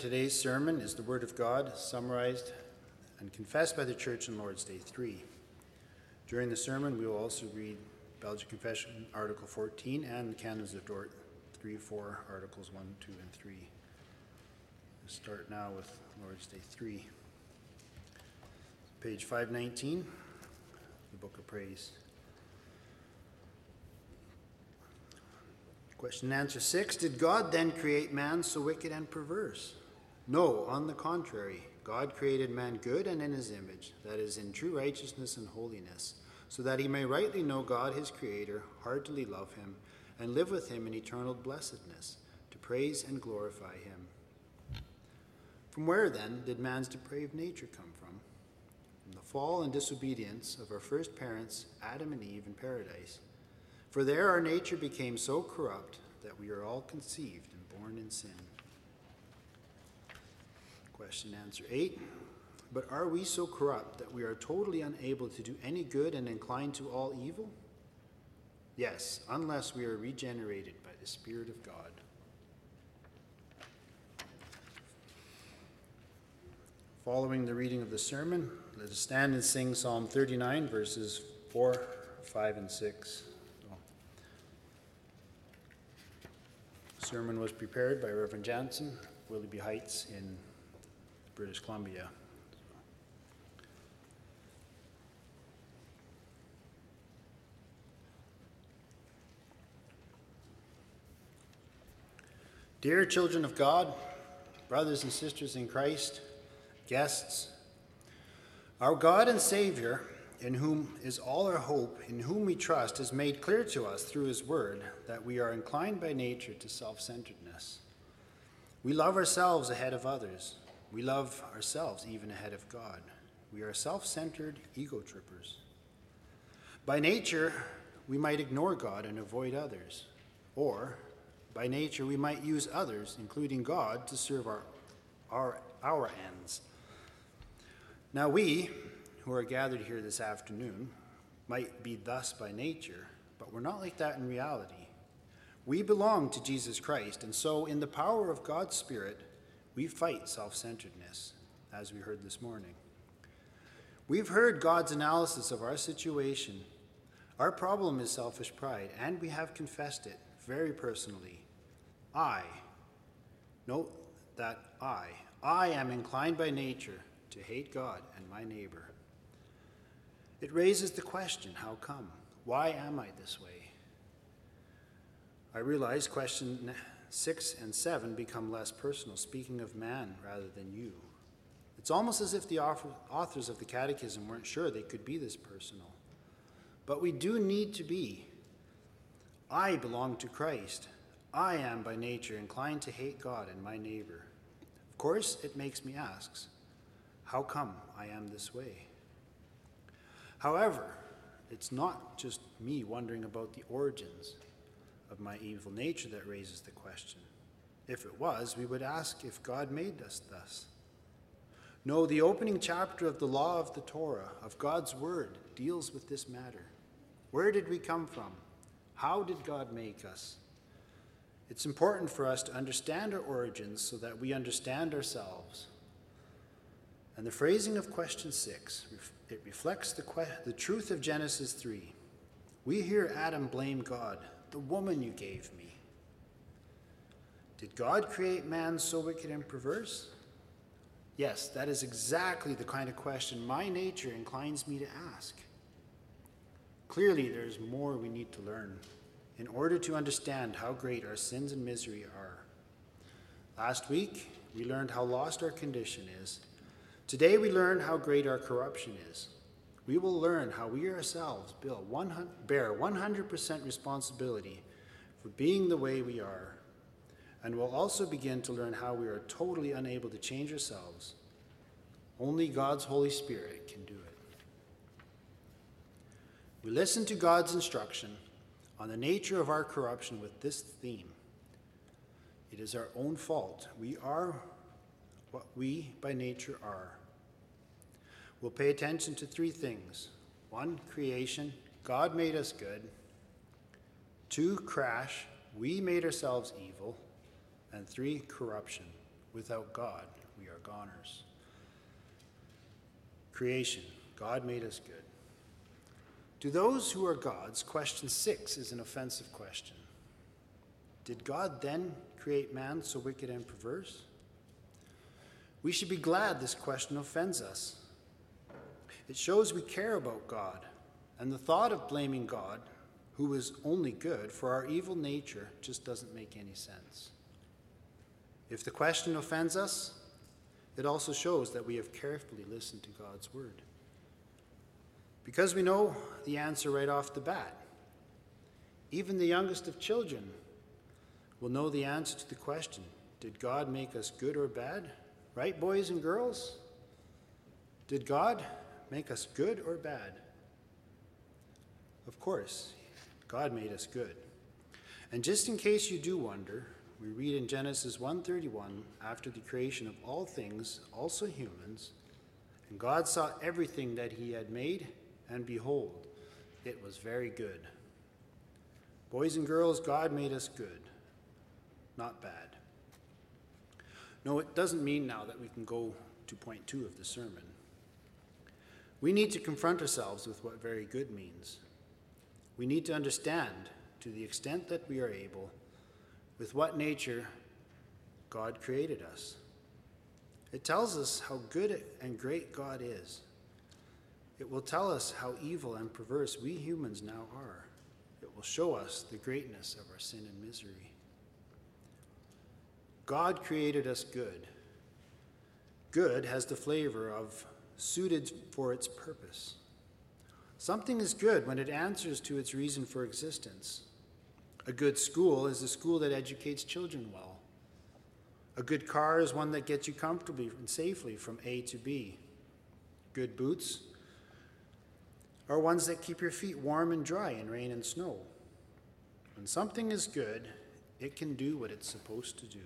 today's sermon is the Word of God, summarized and confessed by the Church in Lord's Day 3. During the sermon, we will also read Belgian Confession, Article 14, and the Canons of Dort 3, 4, Articles 1, 2, and 3. We'll start now with Lord's Day 3. Page 519, the Book of Praise. Question and answer 6 Did God then create man so wicked and perverse? No, on the contrary. God created man good and in his image, that is, in true righteousness and holiness, so that he may rightly know God his Creator, heartily love him, and live with him in eternal blessedness, to praise and glorify him. From where, then, did man's depraved nature come from? From the fall and disobedience of our first parents, Adam and Eve, in paradise. For there our nature became so corrupt that we are all conceived and born in sin. Question answer 8. But are we so corrupt that we are totally unable to do any good and inclined to all evil? Yes, unless we are regenerated by the Spirit of God. Following the reading of the sermon, let us stand and sing Psalm 39, verses 4, 5, and 6. The sermon was prepared by Reverend Jansen, Willoughby Heights in British Columbia. Dear children of God, brothers and sisters in Christ, guests, our God and Savior, in whom is all our hope, in whom we trust, has made clear to us through His Word that we are inclined by nature to self centeredness. We love ourselves ahead of others. We love ourselves even ahead of God. We are self centered ego trippers. By nature, we might ignore God and avoid others. Or, by nature, we might use others, including God, to serve our, our, our ends. Now, we, who are gathered here this afternoon, might be thus by nature, but we're not like that in reality. We belong to Jesus Christ, and so, in the power of God's Spirit, we fight self centeredness, as we heard this morning. We've heard God's analysis of our situation. Our problem is selfish pride, and we have confessed it very personally. I, note that I, I am inclined by nature to hate God and my neighbor. It raises the question how come? Why am I this way? I realize question six and seven become less personal, speaking of man rather than you. It's almost as if the authors of the Catechism weren't sure they could be this personal. But we do need to be. I belong to Christ. I am by nature inclined to hate God and my neighbor. Of course, it makes me ask, how come I am this way? However, it's not just me wondering about the origins of my evil nature that raises the question. If it was, we would ask if God made us thus. No, the opening chapter of the law of the Torah, of God's Word, deals with this matter. Where did we come from? How did God make us? It's important for us to understand our origins so that we understand ourselves. And the phrasing of question six, it reflects the, que- the truth of Genesis 3. We hear Adam blame God the woman you gave me. Did God create man so wicked and perverse? Yes, that is exactly the kind of question my nature inclines me to ask. Clearly, there is more we need to learn in order to understand how great our sins and misery are. Last week, we learned how lost our condition is. Today, we learn how great our corruption is we will learn how we ourselves bear 100% responsibility for being the way we are, and we'll also begin to learn how we are totally unable to change ourselves. Only God's Holy Spirit can do it. We listen to God's instruction on the nature of our corruption with this theme It is our own fault. We are what we by nature are. We'll pay attention to three things one, creation, God made us good. Two, crash, we made ourselves evil. And three, corruption, Without God, we are goners. Creation, God made us good. To those who are God's, question six is an offensive question. Did God then create man so wicked and perverse? We should be glad this question offends us. It shows we care about God, and the thought of blaming God, who is only good, for our evil nature just doesn't make any sense. If the question offends us, it also shows that we have carefully listened to God's word. Because we know the answer right off the bat, even the youngest of children will know the answer to the question Did God make us good or bad? Right, boys and girls? Did God make us good or bad? Of course, God made us good. And just in case you do wonder, we read in Genesis 1:31, after the creation of all things, also humans, and God saw everything that he had made, and behold, it was very good. Boys and girls, God made us good, not bad. No, it doesn't mean now that we can go to point two of the sermon. We need to confront ourselves with what very good means. We need to understand, to the extent that we are able, with what nature God created us. It tells us how good and great God is. It will tell us how evil and perverse we humans now are. It will show us the greatness of our sin and misery. God created us good. Good has the flavor of suited for its purpose. Something is good when it answers to its reason for existence. A good school is a school that educates children well. A good car is one that gets you comfortably and safely from A to B. Good boots are ones that keep your feet warm and dry in rain and snow. When something is good, it can do what it's supposed to do.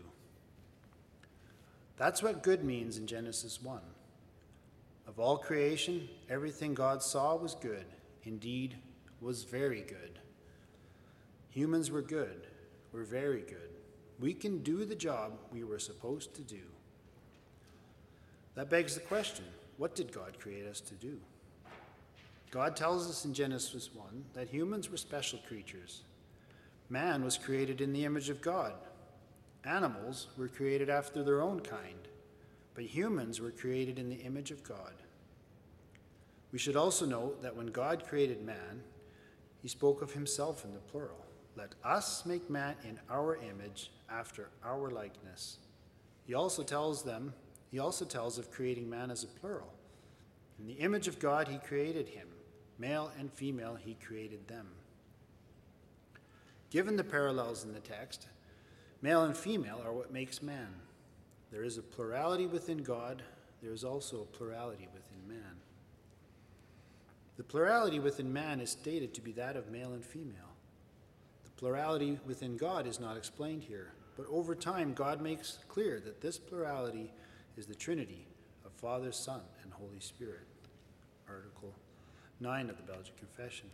That's what good means in Genesis 1. Of all creation, everything God saw was good, indeed, was very good. Humans were good, we're very good. We can do the job we were supposed to do. That begs the question what did God create us to do? God tells us in Genesis 1 that humans were special creatures. Man was created in the image of God. Animals were created after their own kind, but humans were created in the image of God. We should also note that when God created man, he spoke of himself in the plural. Let us make man in our image, after our likeness. He also tells them, he also tells of creating man as a plural. In the image of God, he created him. Male and female, he created them. Given the parallels in the text, Male and female are what makes man. There is a plurality within God, there is also a plurality within man. The plurality within man is stated to be that of male and female. The plurality within God is not explained here, but over time, God makes clear that this plurality is the Trinity of Father, Son, and Holy Spirit. Article 9 of the Belgian Confession.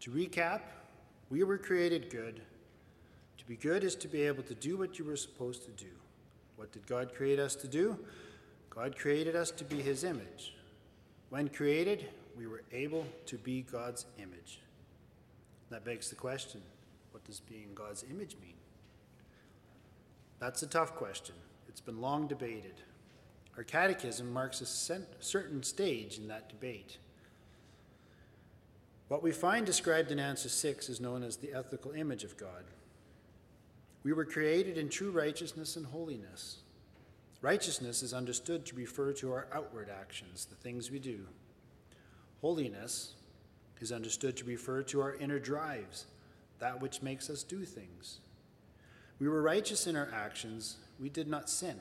To recap, we were created good to be good is to be able to do what you were supposed to do. What did God create us to do? God created us to be His image. When created, we were able to be God's image. That begs the question what does being God's image mean? That's a tough question. It's been long debated. Our catechism marks a certain stage in that debate. What we find described in answer 6 is known as the ethical image of God. We were created in true righteousness and holiness. Righteousness is understood to refer to our outward actions, the things we do. Holiness is understood to refer to our inner drives, that which makes us do things. We were righteous in our actions, we did not sin.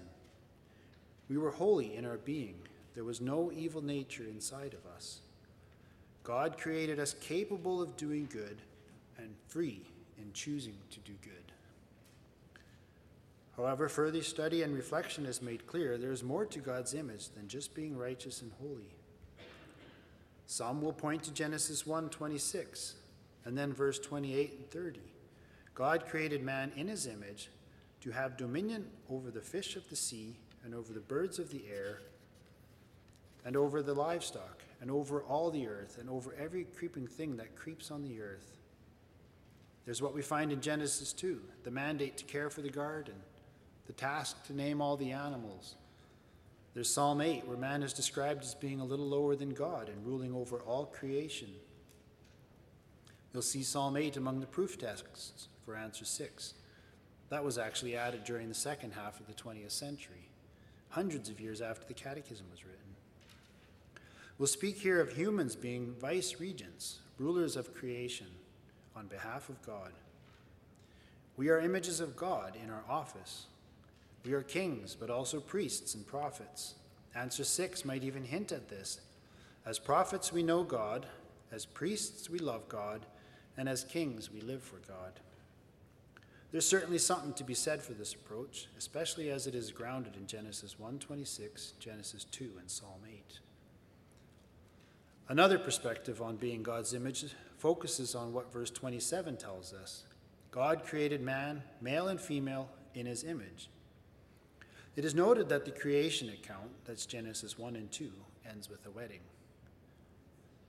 We were holy in our being, there was no evil nature inside of us. God created us capable of doing good and free in choosing to do good. However, further study and reflection has made clear there is more to God's image than just being righteous and holy. Some will point to Genesis 1:26 and then verse 28 and 30. God created man in his image. to have dominion over the fish of the sea, and over the birds of the air, and over the livestock, and over all the earth, and over every creeping thing that creeps on the earth. There's what we find in Genesis 2 the mandate to care for the garden, the task to name all the animals. There's Psalm 8, where man is described as being a little lower than God and ruling over all creation. You'll see Psalm 8 among the proof texts for answer 6. That was actually added during the second half of the 20th century, hundreds of years after the Catechism was written. We'll speak here of humans being vice regents, rulers of creation, on behalf of God. We are images of God in our office. We are kings, but also priests and prophets. Answer 6 might even hint at this. As prophets, we know God. As priests, we love God. And as kings, we live for God. There's certainly something to be said for this approach, especially as it is grounded in Genesis 1:26, Genesis 2, and Psalm 8. Another perspective on being God's image focuses on what verse 27 tells us. God created man, male and female, in his image. It is noted that the creation account, that's Genesis 1 and 2, ends with a wedding.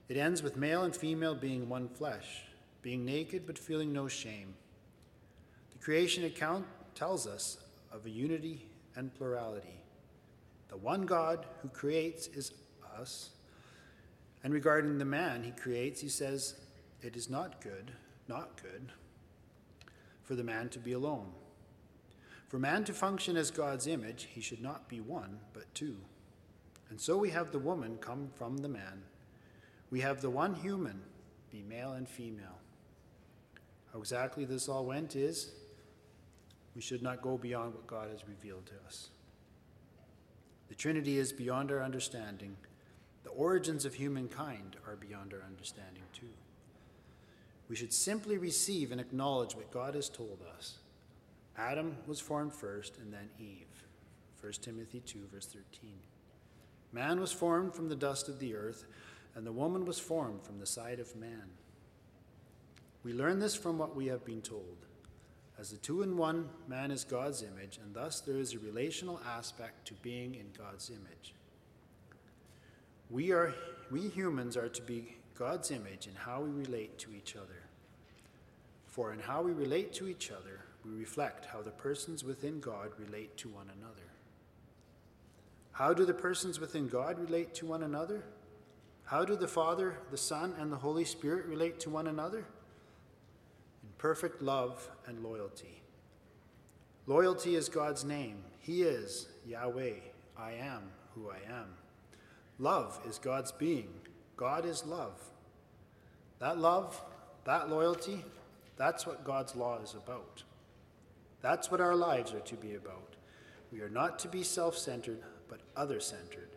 It ends with male and female being one flesh, being naked but feeling no shame The creation account tells us of a unity and plurality. The one God who creates is us. And regarding the man he creates, he says, It is not good, not good, for the man to be alone. For man to function as God's image, he should not be one, but two. And so we have the woman come from the man. We have the one human be male and female. How exactly this all went is we should not go beyond what God has revealed to us. The Trinity is beyond our understanding. The origins of humankind are beyond our understanding, too. We should simply receive and acknowledge what God has told us. Adam was formed first, and then Eve. 1 Timothy 2, verse 13. Man was formed from the dust of the earth, and the woman was formed from the side of man. We learn this from what we have been told. As the two in one, man is God's image, and thus there is a relational aspect to being in God's image. We, are, we humans are to be God's image in how we relate to each other. For in how we relate to each other, we reflect how the persons within God relate to one another. How do the persons within God relate to one another? How do the Father, the Son, and the Holy Spirit relate to one another? In perfect love and loyalty. Loyalty is God's name. He is Yahweh. I am who I am. Love is God's being. God is love. That love, that loyalty, that's what God's law is about. That's what our lives are to be about. We are not to be self centered, but other centered.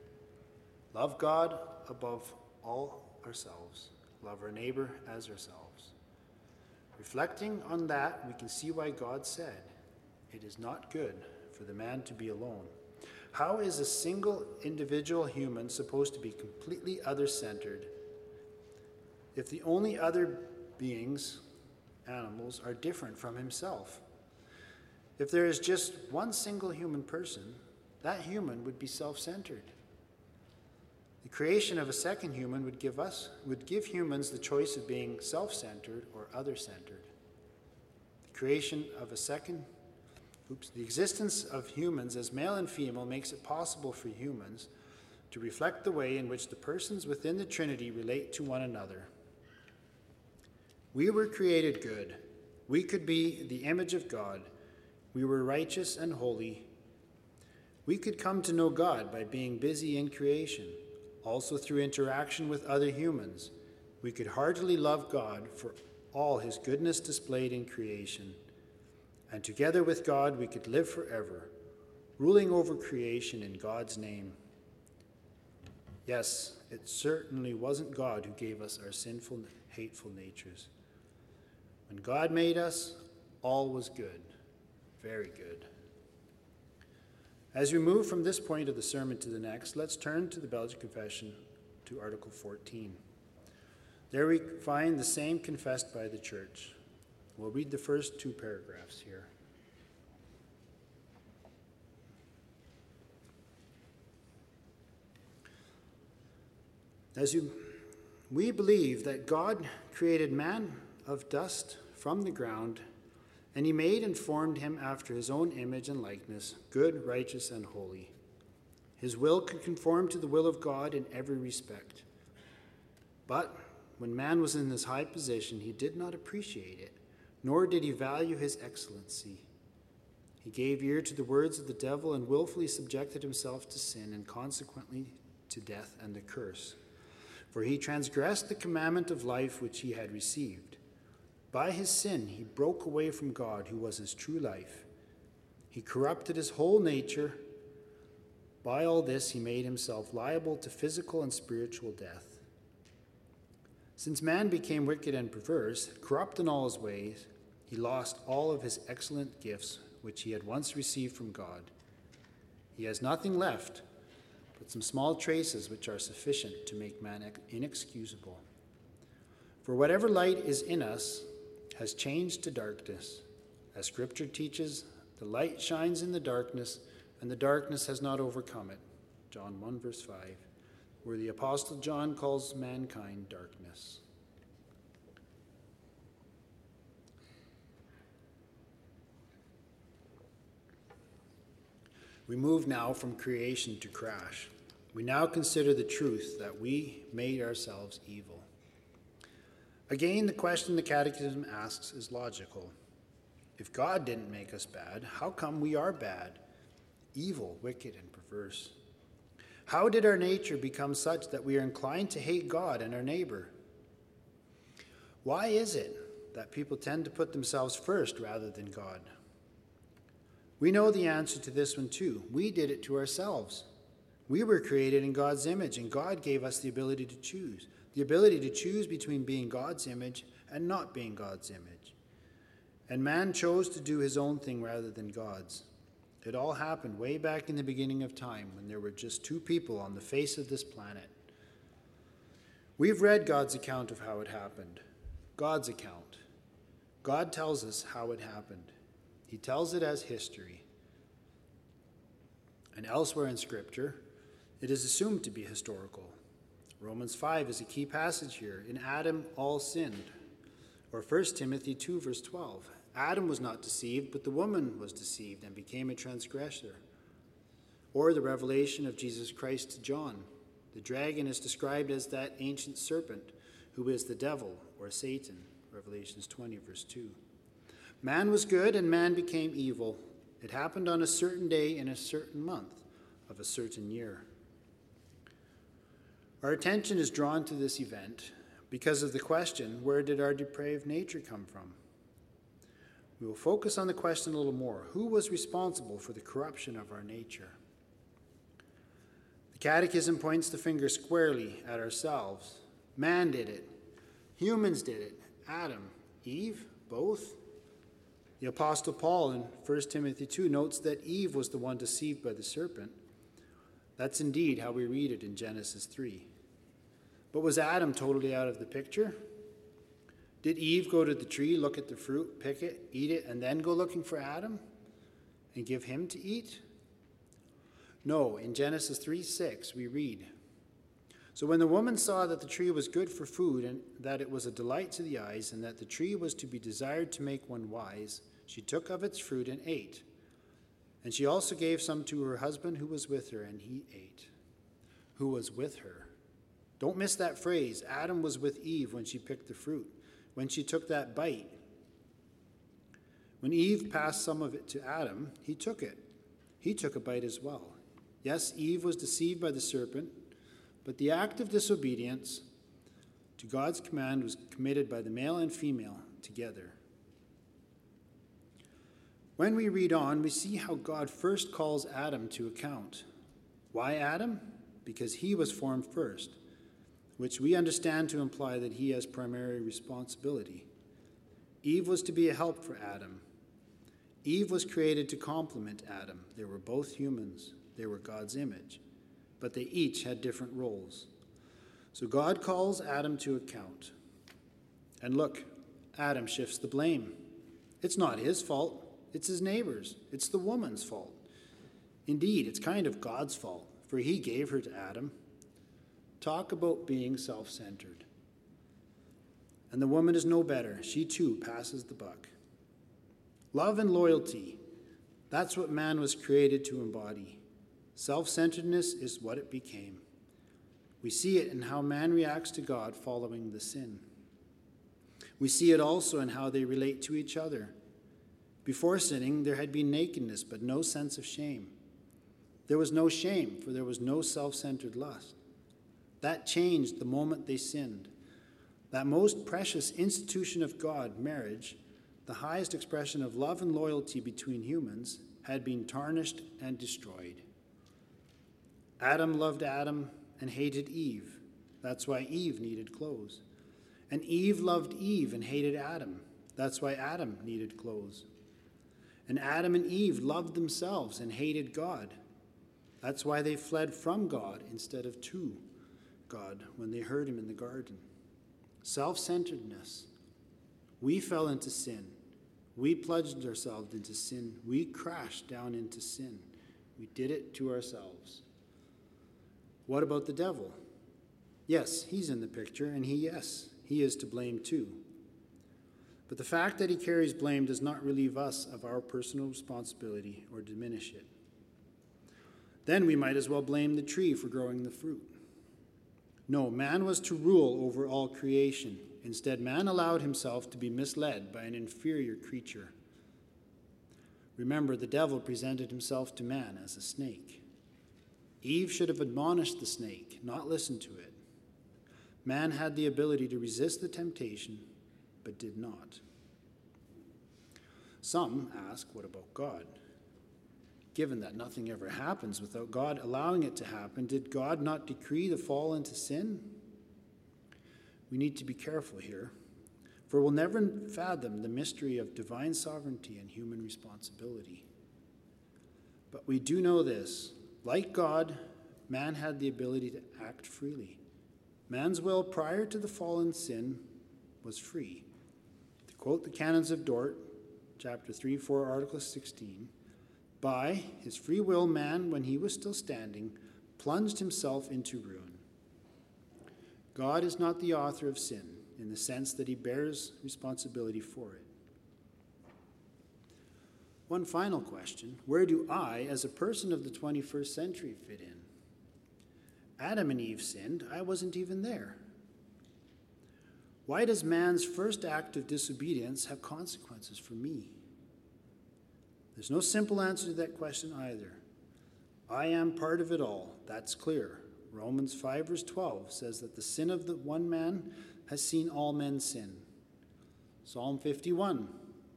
Love God above all ourselves, love our neighbor as ourselves. Reflecting on that, we can see why God said, It is not good for the man to be alone. How is a single individual human supposed to be completely other centered if the only other beings, animals, are different from himself? If there is just one single human person, that human would be self centered. The creation of a second human would give us would give humans the choice of being self-centered or other-centered. The creation of a second oops, the existence of humans as male and female makes it possible for humans to reflect the way in which the persons within the Trinity relate to one another. We were created good. We could be the image of God. We were righteous and holy. We could come to know God by being busy in creation also through interaction with other humans, we could heartily love God for all his goodness displayed in creation. And together with God, we could live forever, ruling over creation in God's name. Yes, it certainly wasn't God who gave us our sinful, hateful natures. When God made us, all was good, very good. As we move from this point of the sermon to the next, let's turn to the Belgian Confession to Article 14. There we find the same confessed by the Church. We'll read the first two paragraphs here. As you, we believe that God created man of dust from the ground and he made and formed him after his own image and likeness, good, righteous, and holy. His will could conform to the will of God in every respect. But when man was in this high position, he did not appreciate it, nor did he value his excellency. He gave ear to the words of the devil and willfully subjected himself to sin and consequently to death and the curse. For he transgressed the commandment of life which he had received. By his sin, he broke away from God, who was his true life. He corrupted his whole nature. By all this, he made himself liable to physical and spiritual death. Since man became wicked and perverse, corrupt in all his ways, he lost all of his excellent gifts which he had once received from God. He has nothing left but some small traces which are sufficient to make man inexcusable. For whatever light is in us has changed to darkness. As Scripture teaches, the light shines in the darkness, and the darkness has not overcome it. John 1, verse 5, where the Apostle John calls mankind darkness. We move now from creation to crash. We now consider the truth that we made ourselves evil. Again, the question the Catechism asks is logical. If God didn't make us bad, how come we are bad, evil, wicked, and perverse? How did our nature become such that we are inclined to hate God and our neighbor? Why is it that people tend to put themselves first rather than God? We know the answer to this one too. We did it to ourselves. We were created in God's image, and God gave us the ability to choose the ability to choose between being God's image and not being God's image. And man chose to do his own thing rather than God's. It all happened way back in the beginning of time when there were just two people on the face of this planet. We've read God's account of how it happened. God's account. God tells us how it happened. He tells it as history. And elsewhere in Scripture, it is assumed to be historical. Romans 5 is a key passage here. In Adam, all sinned. Or 1 Timothy 2, verse 12. Adam was not deceived, but the woman was deceived and became a transgressor. Or the revelation of Jesus Christ to John. The dragon is described as that ancient serpent who is the devil or Satan. Revelations 20, verse 2. Man was good and man became evil. It happened on a certain day in a certain month of a certain year. Our attention is drawn to this event because of the question where did our depraved nature come from? We will focus on the question a little more who was responsible for the corruption of our nature? The Catechism points the finger squarely at ourselves. Man did it, humans did it. Adam, Eve, both. The Apostle Paul in 1 Timothy 2 notes that Eve was the one deceived by the serpent. That's indeed how we read it in Genesis 3. But was Adam totally out of the picture? Did Eve go to the tree, look at the fruit, pick it, eat it, and then go looking for Adam and give him to eat? No, in Genesis 3 6, we read So when the woman saw that the tree was good for food, and that it was a delight to the eyes, and that the tree was to be desired to make one wise, she took of its fruit and ate. And she also gave some to her husband who was with her, and he ate. Who was with her? Don't miss that phrase. Adam was with Eve when she picked the fruit, when she took that bite. When Eve passed some of it to Adam, he took it. He took a bite as well. Yes, Eve was deceived by the serpent, but the act of disobedience to God's command was committed by the male and female together. When we read on, we see how God first calls Adam to account. Why Adam? Because he was formed first, which we understand to imply that he has primary responsibility. Eve was to be a help for Adam. Eve was created to complement Adam. They were both humans, they were God's image, but they each had different roles. So God calls Adam to account. And look, Adam shifts the blame. It's not his fault. It's his neighbor's. It's the woman's fault. Indeed, it's kind of God's fault, for he gave her to Adam. Talk about being self centered. And the woman is no better. She too passes the buck. Love and loyalty, that's what man was created to embody. Self centeredness is what it became. We see it in how man reacts to God following the sin. We see it also in how they relate to each other. Before sinning, there had been nakedness, but no sense of shame. There was no shame, for there was no self centered lust. That changed the moment they sinned. That most precious institution of God, marriage, the highest expression of love and loyalty between humans, had been tarnished and destroyed. Adam loved Adam and hated Eve. That's why Eve needed clothes. And Eve loved Eve and hated Adam. That's why Adam needed clothes. And Adam and Eve loved themselves and hated God. That's why they fled from God instead of to God when they heard him in the garden. Self centeredness. We fell into sin. We plunged ourselves into sin. We crashed down into sin. We did it to ourselves. What about the devil? Yes, he's in the picture, and he, yes, he is to blame too. But the fact that he carries blame does not relieve us of our personal responsibility or diminish it. Then we might as well blame the tree for growing the fruit. No, man was to rule over all creation. Instead, man allowed himself to be misled by an inferior creature. Remember, the devil presented himself to man as a snake. Eve should have admonished the snake, not listened to it. Man had the ability to resist the temptation, but did not. Some ask, what about God? Given that nothing ever happens without God allowing it to happen, did God not decree the fall into sin? We need to be careful here, for we'll never fathom the mystery of divine sovereignty and human responsibility. But we do know this like God, man had the ability to act freely. Man's will prior to the fall in sin was free. To quote the Canons of Dort, chapter 3, 4, Article 16, by his free will, man, when he was still standing, plunged himself into ruin. God is not the author of sin in the sense that he bears responsibility for it. One final question Where do I, as a person of the 21st century, fit in? Adam and Eve sinned, I wasn't even there. Why does man's first act of disobedience have consequences for me? There's no simple answer to that question either. I am part of it all, that's clear. Romans 5, verse 12 says that the sin of the one man has seen all men sin. Psalm 51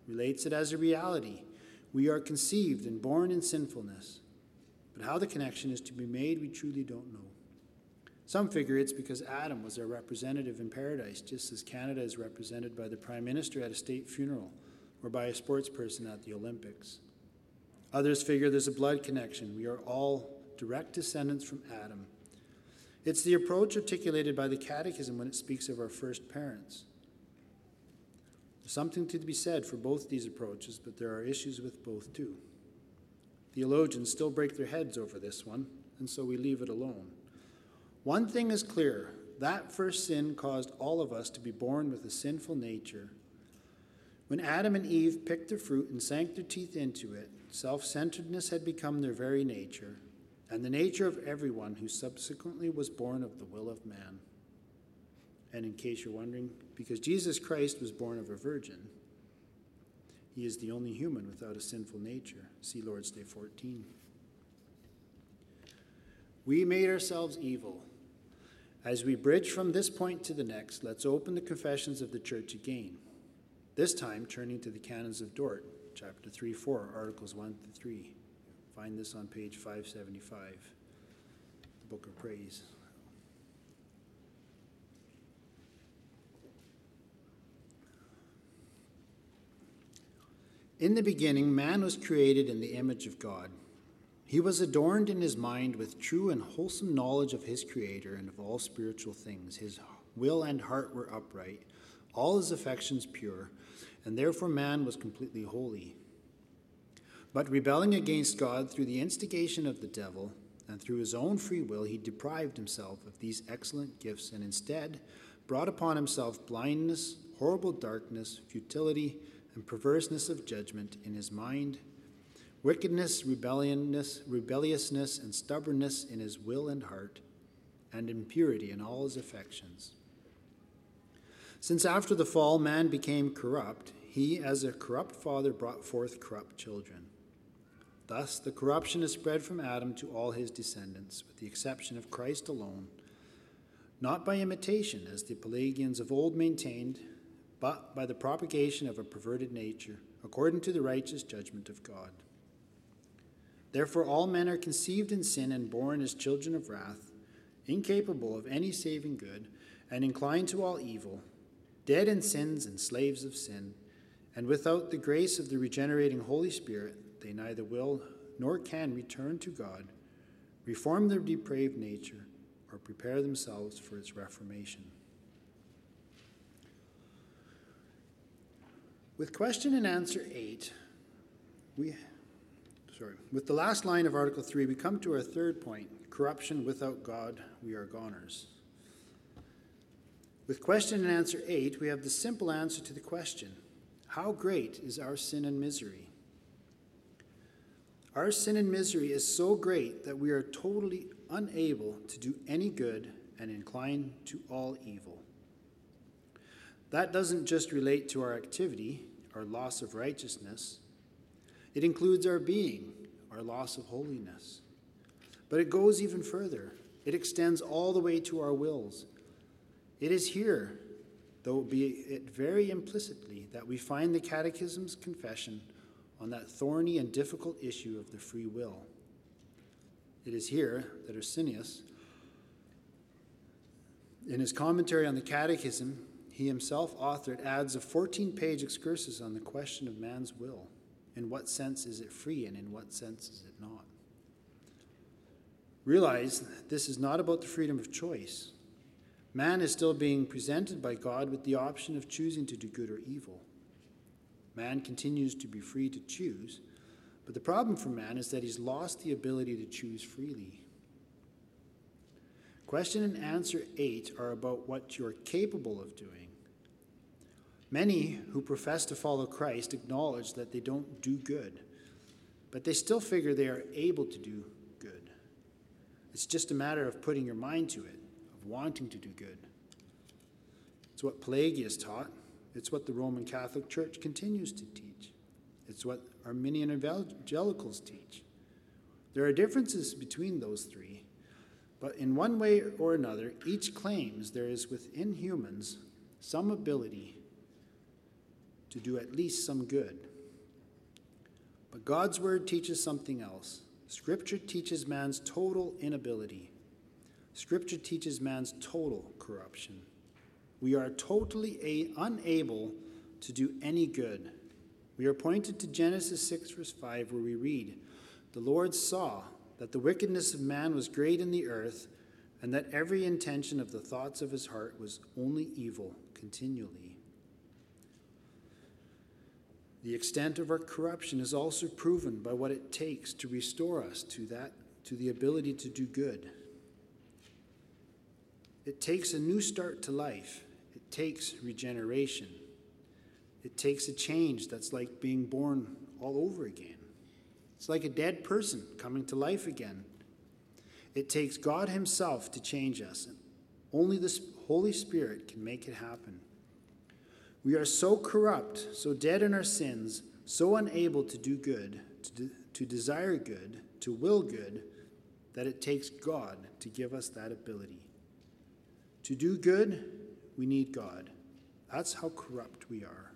relates it as a reality. We are conceived and born in sinfulness. But how the connection is to be made, we truly don't know. Some figure it's because Adam was our representative in paradise, just as Canada is represented by the Prime Minister at a state funeral or by a sports person at the Olympics. Others figure there's a blood connection. We are all direct descendants from Adam. It's the approach articulated by the Catechism when it speaks of our first parents. There's something to be said for both these approaches, but there are issues with both too. Theologians still break their heads over this one, and so we leave it alone. One thing is clear that first sin caused all of us to be born with a sinful nature. When Adam and Eve picked the fruit and sank their teeth into it, self centeredness had become their very nature, and the nature of everyone who subsequently was born of the will of man. And in case you're wondering, because Jesus Christ was born of a virgin, he is the only human without a sinful nature. See Lord's Day 14. We made ourselves evil. As we bridge from this point to the next, let's open the confessions of the church again, this time turning to the canons of Dort, chapter 3 4, articles 1 to 3. Find this on page 575, the Book of Praise. In the beginning, man was created in the image of God. He was adorned in his mind with true and wholesome knowledge of his Creator and of all spiritual things. His will and heart were upright, all his affections pure, and therefore man was completely holy. But rebelling against God through the instigation of the devil, and through his own free will he deprived himself of these excellent gifts and instead brought upon himself blindness, horrible darkness, futility, and perverseness of judgment in his mind, wickedness, rebelliousness, rebelliousness, and stubbornness in his will and heart, and impurity in all his affections. Since after the fall man became corrupt, he, as a corrupt father, brought forth corrupt children. Thus, the corruption is spread from Adam to all his descendants, with the exception of Christ alone, not by imitation, as the Pelagians of old maintained, but by the propagation of a perverted nature, according to the righteous judgment of God. Therefore, all men are conceived in sin and born as children of wrath, incapable of any saving good, and inclined to all evil, dead in sins and slaves of sin, and without the grace of the regenerating Holy Spirit, they neither will nor can return to God, reform their depraved nature, or prepare themselves for its reformation. With question and answer 8, we sorry, with the last line of article 3, we come to our third point, corruption without God, we are goners. With question and answer 8, we have the simple answer to the question, how great is our sin and misery? Our sin and misery is so great that we are totally unable to do any good and inclined to all evil. That doesn't just relate to our activity, our loss of righteousness, it includes our being, our loss of holiness. But it goes even further. It extends all the way to our wills. It is here, though be it very implicitly, that we find the Catechism's confession on that thorny and difficult issue of the free will. It is here that Ursinus, in his commentary on the Catechism, he himself authored, adds a 14 page excursus on the question of man's will. In what sense is it free, and in what sense is it not? Realize this is not about the freedom of choice. Man is still being presented by God with the option of choosing to do good or evil. Man continues to be free to choose, but the problem for man is that he's lost the ability to choose freely. Question and answer 8 are about what you're capable of doing. Many who profess to follow Christ acknowledge that they don't do good, but they still figure they are able to do good. It's just a matter of putting your mind to it, wanting to do good. It's what Pelagius taught. It's what the Roman Catholic Church continues to teach. It's what Arminian evangelicals teach. There are differences between those three, but in one way or another, each claims there is within humans some ability to do at least some good. But God's word teaches something else. Scripture teaches man's total inability. Scripture teaches man's total corruption we are totally unable to do any good. We are pointed to Genesis 6, verse 5, where we read, The Lord saw that the wickedness of man was great in the earth, and that every intention of the thoughts of his heart was only evil continually. The extent of our corruption is also proven by what it takes to restore us to that to the ability to do good. It takes a new start to life it takes regeneration. It takes a change that's like being born all over again. It's like a dead person coming to life again. It takes God Himself to change us. Only the Holy Spirit can make it happen. We are so corrupt, so dead in our sins, so unable to do good, to, de- to desire good, to will good, that it takes God to give us that ability. To do good we need God. That's how corrupt we are.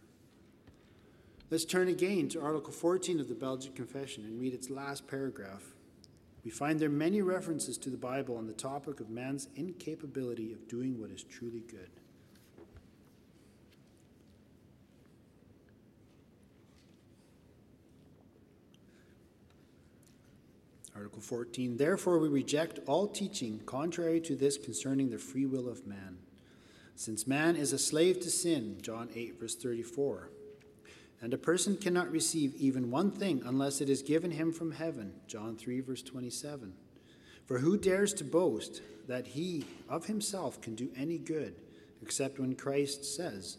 Let's turn again to Article 14 of the Belgian Confession and read its last paragraph. We find there many references to the Bible on the topic of man's incapability of doing what is truly good. Article 14 Therefore, we reject all teaching contrary to this concerning the free will of man. Since man is a slave to sin, John 8, verse 34. And a person cannot receive even one thing unless it is given him from heaven, John 3, verse 27. For who dares to boast that he of himself can do any good, except when Christ says,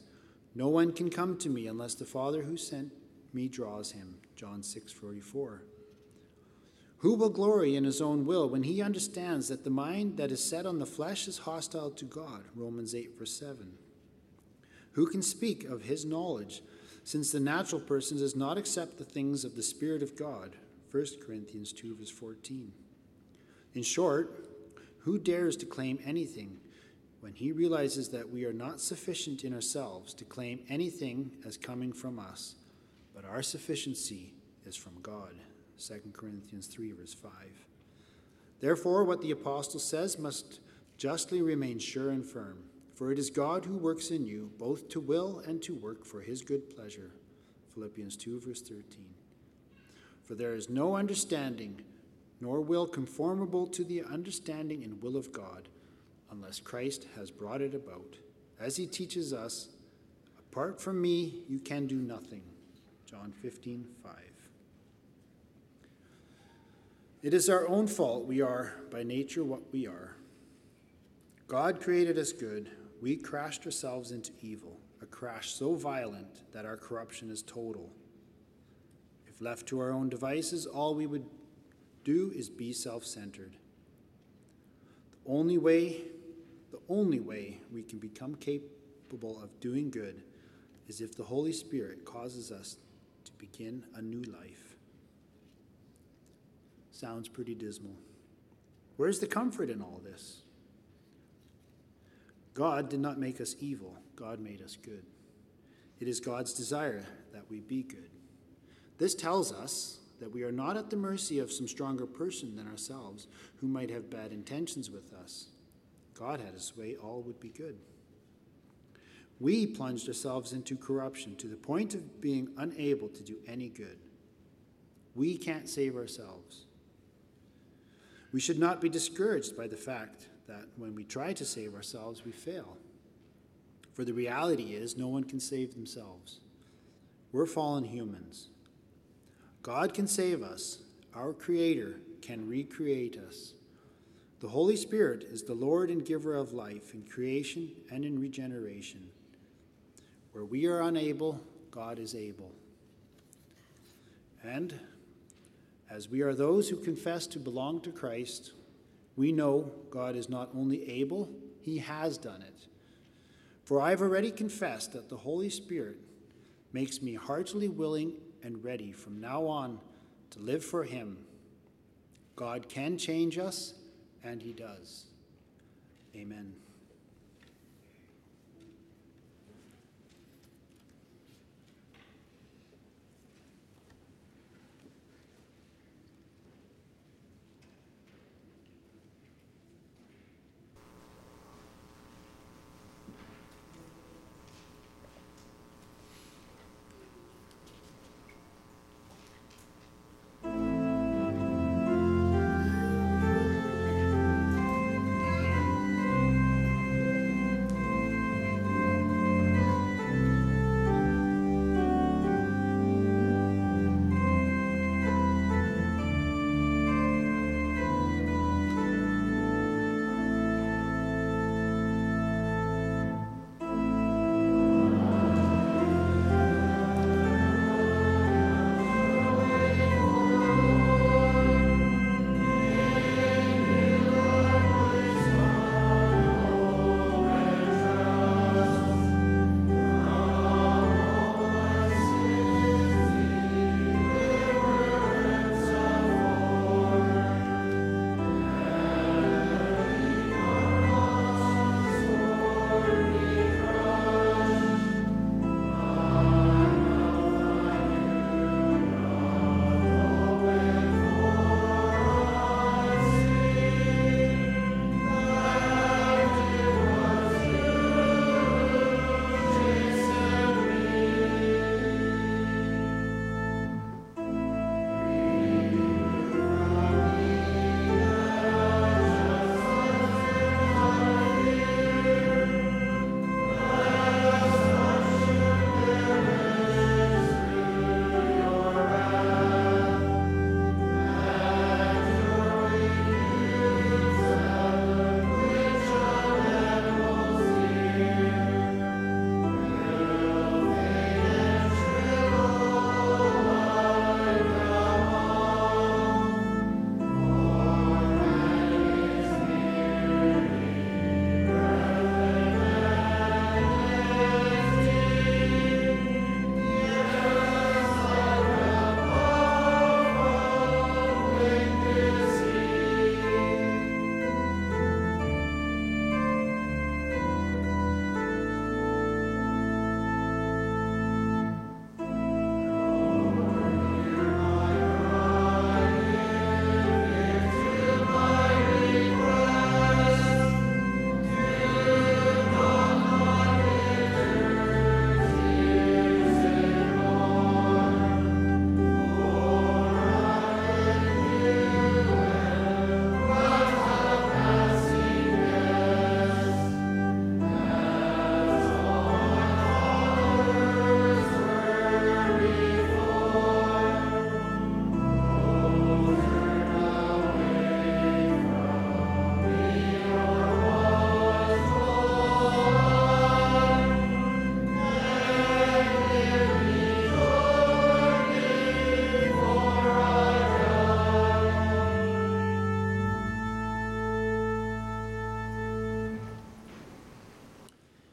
No one can come to me unless the Father who sent me draws him? John 6 44. Who will glory in his own will when he understands that the mind that is set on the flesh is hostile to God? Romans 8, verse 7. Who can speak of his knowledge, since the natural person does not accept the things of the Spirit of God? 1 Corinthians 2, verse 14. In short, who dares to claim anything when he realizes that we are not sufficient in ourselves to claim anything as coming from us, but our sufficiency is from God? 2 Corinthians 3, verse 5. Therefore, what the apostle says must justly remain sure and firm, for it is God who works in you both to will and to work for his good pleasure. Philippians 2, verse 13. For there is no understanding nor will conformable to the understanding and will of God, unless Christ has brought it about. As he teaches us, apart from me, you can do nothing. John 15, 5. It is our own fault we are, by nature, what we are. God created us good. We crashed ourselves into evil, a crash so violent that our corruption is total. If left to our own devices, all we would do is be self centered. The only way, the only way we can become capable of doing good is if the Holy Spirit causes us to begin a new life. Sounds pretty dismal. Where's the comfort in all this? God did not make us evil, God made us good. It is God's desire that we be good. This tells us that we are not at the mercy of some stronger person than ourselves who might have bad intentions with us. God had his way, all would be good. We plunged ourselves into corruption to the point of being unable to do any good. We can't save ourselves. We should not be discouraged by the fact that when we try to save ourselves, we fail. For the reality is, no one can save themselves. We're fallen humans. God can save us, our Creator can recreate us. The Holy Spirit is the Lord and giver of life in creation and in regeneration. Where we are unable, God is able. And as we are those who confess to belong to Christ, we know God is not only able, He has done it. For I have already confessed that the Holy Spirit makes me heartily willing and ready from now on to live for Him. God can change us, and He does. Amen.